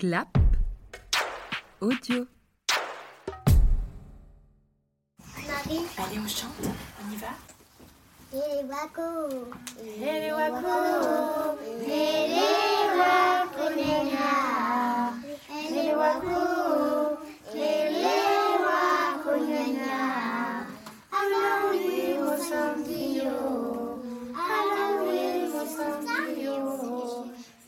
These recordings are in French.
Clap. Audio. Marie. Allez, on chante. On y va les wako. Et les wako.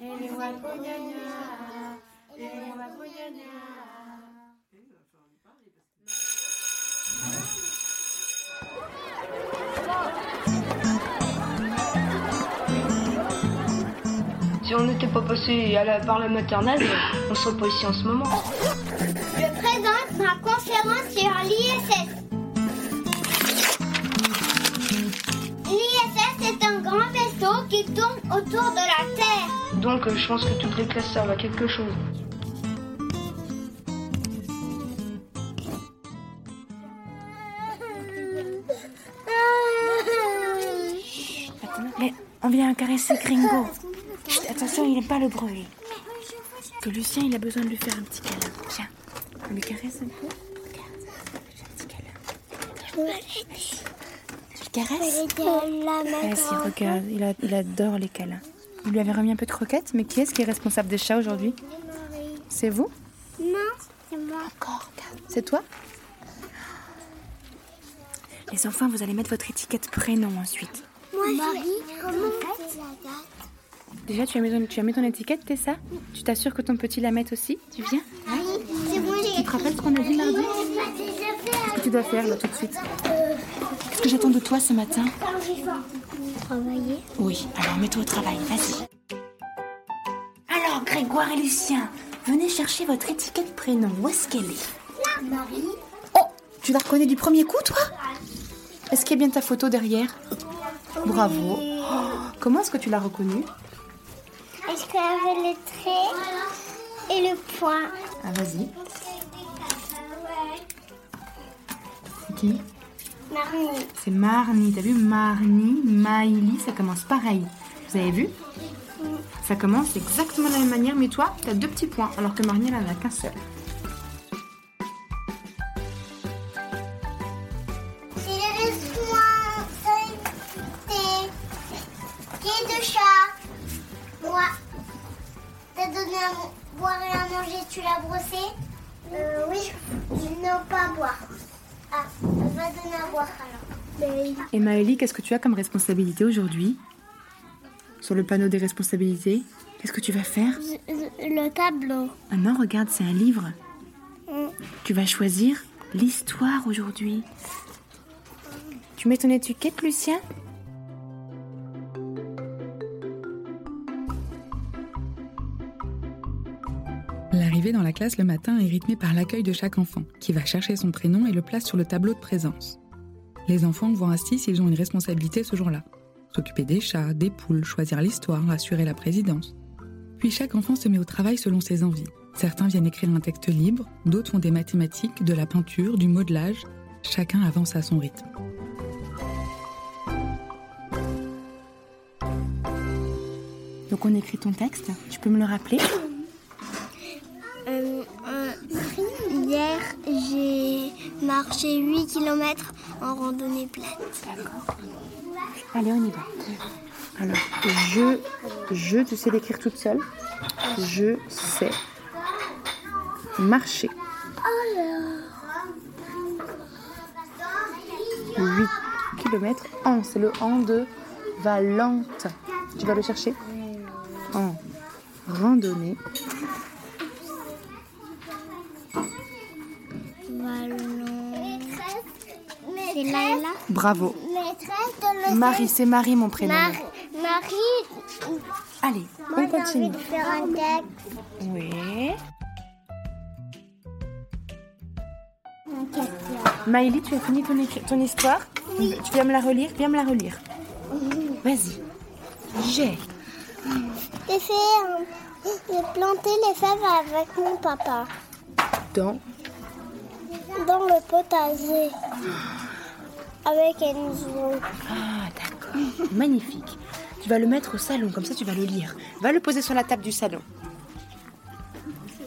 Et les wako, gna Si on n'était pas passé à la- par la maternelle, on serait pas ici en ce moment. Je présente ma conférence sur l'ISS. L'ISS est un grand vaisseau qui tourne autour de la Terre. Donc je pense que toutes les classes servent à quelque chose. Mais on vient caresser Gringo. Chut, attention, il n'aime pas le bruit. Que Lucien, il a besoin de lui faire un petit câlin. Tiens, on lui caresse un peu. Regarde, j'ai un petit câlin. Tu le caresses Vas-y, regarde, il, a- il adore les câlins. Vous lui avez remis un peu de croquettes, mais qui est-ce qui est responsable des chats aujourd'hui? C'est vous? Non, c'est moi. Encore, regarde. C'est toi? Les enfants, vous allez mettre votre étiquette prénom ensuite. Moi, Marie, comment on fait la date. Déjà, tu as mis ton, tu as mis ton étiquette, t'es ça? Tu t'assures que ton petit la mette aussi? Tu viens? Marie, c'est moi, Tu te rappelles ce qu'on a dit mardi? Qu'est-ce que tu dois faire là tout de suite. Qu'est-ce que j'attends de toi ce matin? Travailler. Oui, alors mets-toi au travail, vas-y. Alors, Grégoire et Lucien, venez chercher votre étiquette prénom. Où est-ce qu'elle est? Marie. Oh Tu la reconnais du premier coup, toi? Est-ce qu'il y a bien ta photo derrière? Bravo. Oh, comment est-ce que tu l'as reconnue Est-ce qu'elle avait le trait et le point Ah, vas-y. C'est qui Marie. C'est Marnie. T'as vu Marnie, Maïli, ça commence pareil. Vous avez vu Ça commence exactement de la même manière, mais toi, t'as deux petits points, alors que Marnie, elle en a qu'un seul. Tu l'as brossé Euh, oui. Non, pas boire. Ah, va donner à boire alors. Et Maëlie, qu'est-ce que tu as comme responsabilité aujourd'hui Sur le panneau des responsabilités? Qu'est-ce que tu vas faire? Le tableau. Ah non, regarde, c'est un livre. Tu vas choisir l'histoire aujourd'hui. Tu mets ton étiquette, Lucien? L'arrivée dans la classe le matin est rythmée par l'accueil de chaque enfant, qui va chercher son prénom et le place sur le tableau de présence. Les enfants voient ainsi s'ils ont une responsabilité ce jour-là. S'occuper des chats, des poules, choisir l'histoire, assurer la présidence. Puis chaque enfant se met au travail selon ses envies. Certains viennent écrire un texte libre, d'autres font des mathématiques, de la peinture, du modelage. Chacun avance à son rythme. Donc on écrit ton texte. Tu peux me le rappeler Euh, hier, j'ai marché 8 km en randonnée plate. Allez, on y va. Alors, je, je, tu sais l'écrire toute seule. Je sais marcher. 8 km en, c'est le en de Valente. Tu vas le chercher? En randonnée. C'est Laila. Bravo. Maîtresse de le Marie, c'est Marie mon prénom. Marie, Marie, Allez, moi on envie continue. de faire un texte. Oui. Maëlie, tu as fini ton, ton histoire Tu viens me la relire Viens me la relire. Vas-y. J'ai. J'ai fait J'ai planté les fèves avec mon papa Dans. dans le potager avec. Ah, d'accord. Magnifique. Tu vas le mettre au salon, comme ça tu vas le lire. Va le poser sur la table du salon.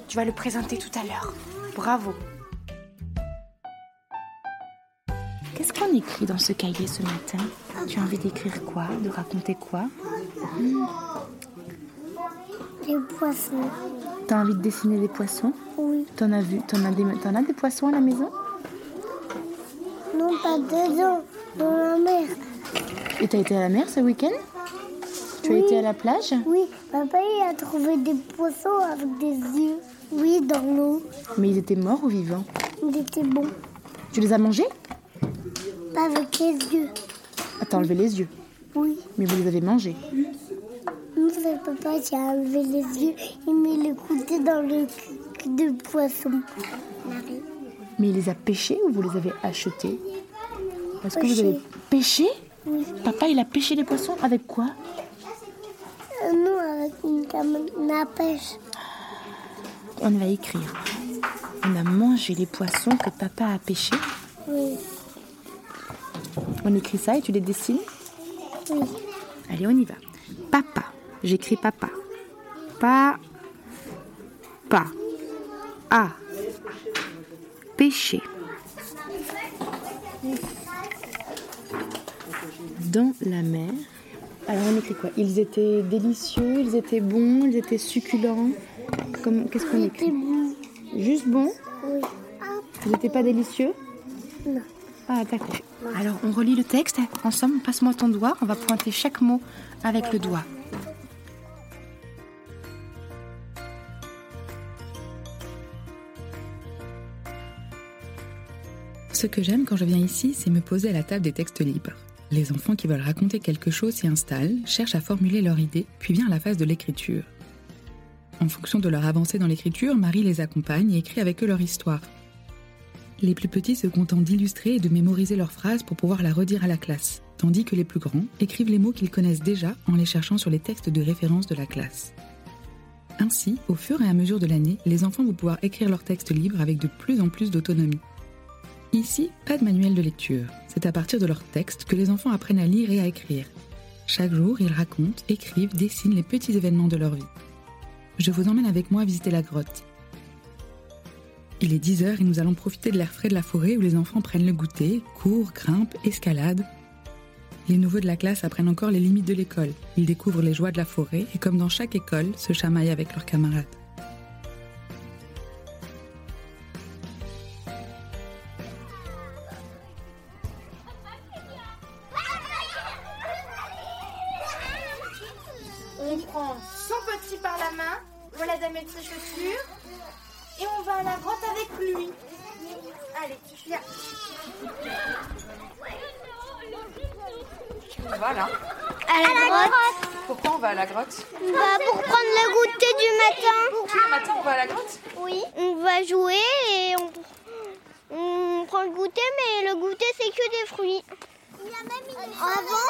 Tu vas le présenter tout à l'heure. Bravo. Qu'est-ce qu'on écrit dans ce cahier ce matin? Tu as envie d'écrire quoi? De raconter quoi? Les poissons. T'as envie de dessiner des poissons? Oui. T'en as vu T'en as des, as des poissons à la maison? Pas dedans. Dans la mer. Et t'as été à la mer ce week-end? Tu as été à la plage? Oui, papa il a trouvé des poissons avec des yeux. Oui, dans l'eau. Mais ils étaient morts ou vivants? Il était bon. Tu les as mangés? Pas avec les yeux. Ah, t'as enlevé les yeux. Oui. Mais vous les avez mangés? Nous, c'est papa qui a enlevé les yeux. Il met le couteau dans le cul de poisson. Marie. Mais il les a pêchés ou vous les avez achetés? Est-ce que vous avez pêché? Oui. Papa, il a pêché les poissons avec quoi? Euh, avec une canne à pêche. On va écrire. On a mangé les poissons que papa a pêchés. Oui. On écrit ça et tu les dessines? Oui. Allez, on y va. Papa. J'écris papa. Pa. Pa. A. Dans la mer. Alors on écrit quoi? Ils étaient délicieux, ils étaient bons, ils étaient succulents. Comme- Qu'est-ce qu'on écrit? C'est bon. Juste bon Oui. Ils n'étaient pas délicieux? Non. Ah d'accord. Alors on relit le texte ensemble. Passe-moi ton doigt. On va pointer chaque mot avec le doigt. Ce que j'aime quand je viens ici, c'est me poser à la table des textes libres. Les enfants qui veulent raconter quelque chose s'y installent, cherchent à formuler leur idée, puis vient la phase de l'écriture. En fonction de leur avancée dans l'écriture, Marie les accompagne et écrit avec eux leur histoire. Les plus petits se contentent d'illustrer et de mémoriser leurs phrases pour pouvoir la redire à la classe, tandis que les plus grands écrivent les mots qu'ils connaissent déjà en les cherchant sur les textes de référence de la classe. Ainsi, au fur et à mesure de l'année, les enfants vont pouvoir écrire leurs textes libres avec de plus en plus d'autonomie. Ici, pas de manuel de lecture. C'est à partir de leurs textes que les enfants apprennent à lire et à écrire. Chaque jour, ils racontent, écrivent, dessinent les petits événements de leur vie. Je vous emmène avec moi visiter la grotte. Il est 10 heures et nous allons profiter de l'air frais de la forêt où les enfants prennent le goûter, courent, grimpent, escaladent. Les nouveaux de la classe apprennent encore les limites de l'école. Ils découvrent les joies de la forêt et comme dans chaque école, se chamaillent avec leurs camarades. On va à la grotte avec lui. Allez, viens. Voilà. À la grotte Pourquoi on va à la grotte bah, Pour prendre le goûter du matin. Tous les matins, on va à la grotte Oui. On va jouer et on, on prend le goûter, mais le goûter, c'est que des fruits. Avant, en fait, elle-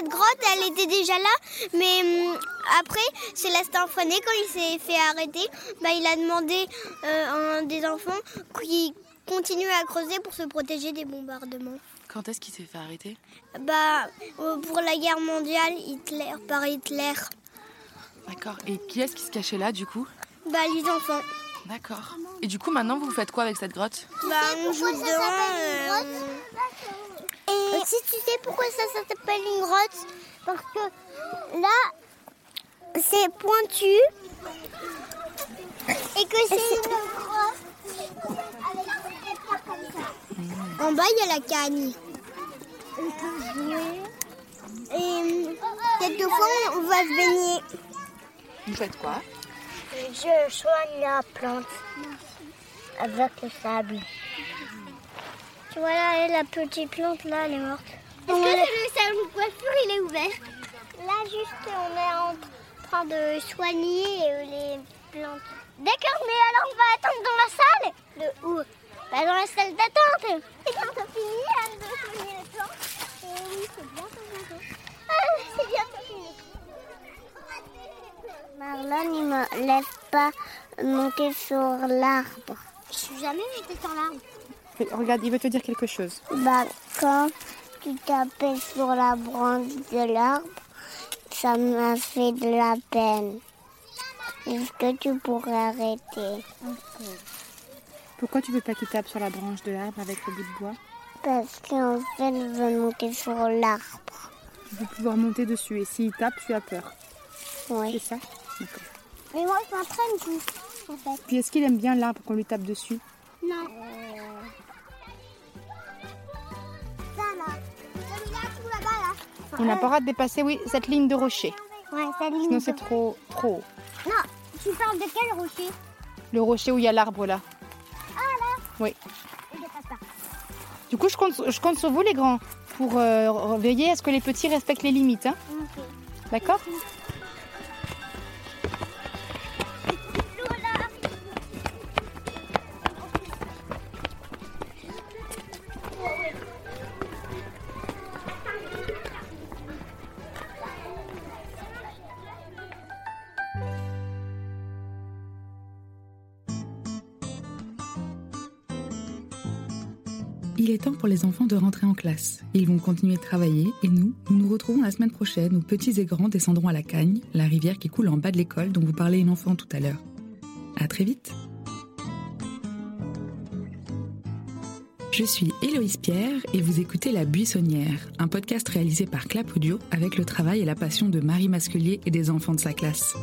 cette grotte, elle était déjà là, mais hum, après, Célestin Freinet, quand il s'est fait arrêter, bah, il a demandé euh, à un des enfants qui continue à creuser pour se protéger des bombardements. Quand est-ce qu'il s'est fait arrêter? Bah, euh, pour la guerre mondiale, Hitler, par Hitler, D'accord. Et qui est-ce qui se cachait là, du coup? Bah, les enfants. D'accord. Et du coup, maintenant, vous faites quoi avec cette grotte? Bah, on joue dedans. Et si tu sais pourquoi ça, ça s'appelle une grotte Parce que là, c'est pointu. Et que c'est une grotte. avec des étapes comme ça. En bas, il y a la cagne. On peut jouer. Et quelquefois, on va se baigner. Vous faites quoi? Je soigne la plante avec le sable. Tu vois là, la petite plante là, elle est morte. Est-ce que le salon de coiffure il est ouvert Là juste on est en train de soigner euh, les plantes. D'accord, mais alors on va attendre dans la salle De où bah, Dans la salle d'attente. C'est bientôt fini hein, de soigner les plantes. Euh, oui, c'est bientôt bientôt. Ah, c'est bientôt fini. Marlon, il me laisse pas monter sur l'arbre. Je suis jamais montée sur l'arbre. Regarde, il veut te dire quelque chose. Bah, quand tu tapais sur la branche de l'arbre, ça m'a fait de la peine. Est-ce que tu pourrais arrêter? Pourquoi tu veux pas qu'il tape sur la branche de l'arbre avec le bout de bois? Parce qu'en fait, je veux monter sur l'arbre. Tu veux pouvoir monter dessus et s'il tape, tu as peur. C'est Oui. ça? D'accord. Mais moi, je m'entraîne tout, en fait. Puis est-ce qu'il aime bien l'arbre qu'on lui tape dessus? Non. On n'a pas le droit de dépasser, oui, cette ligne de rocher. Ouais, ligne. Sinon c'est trop, trop haut. Non, tu parles de quel rocher? Le rocher où il y a l'arbre là. Ah, là Oui. Je dépasse pas. Du coup, je compte, je compte sur vous les grands pour euh, veiller à ce que les petits respectent les limites. hein. D'accord? Il est temps pour les enfants de rentrer en classe. Ils vont continuer de travailler et nous, nous nous retrouvons la semaine prochaine où petits et grands descendront à la Cagne, la rivière qui coule en bas de l'école dont vous parlait une enfant tout à l'heure. À très vite. Je suis Héloïse Pierre et vous écoutez La Buissonnière, un podcast réalisé par Clap Audio avec le travail et la passion de Marie Masquelier et des enfants de sa classe.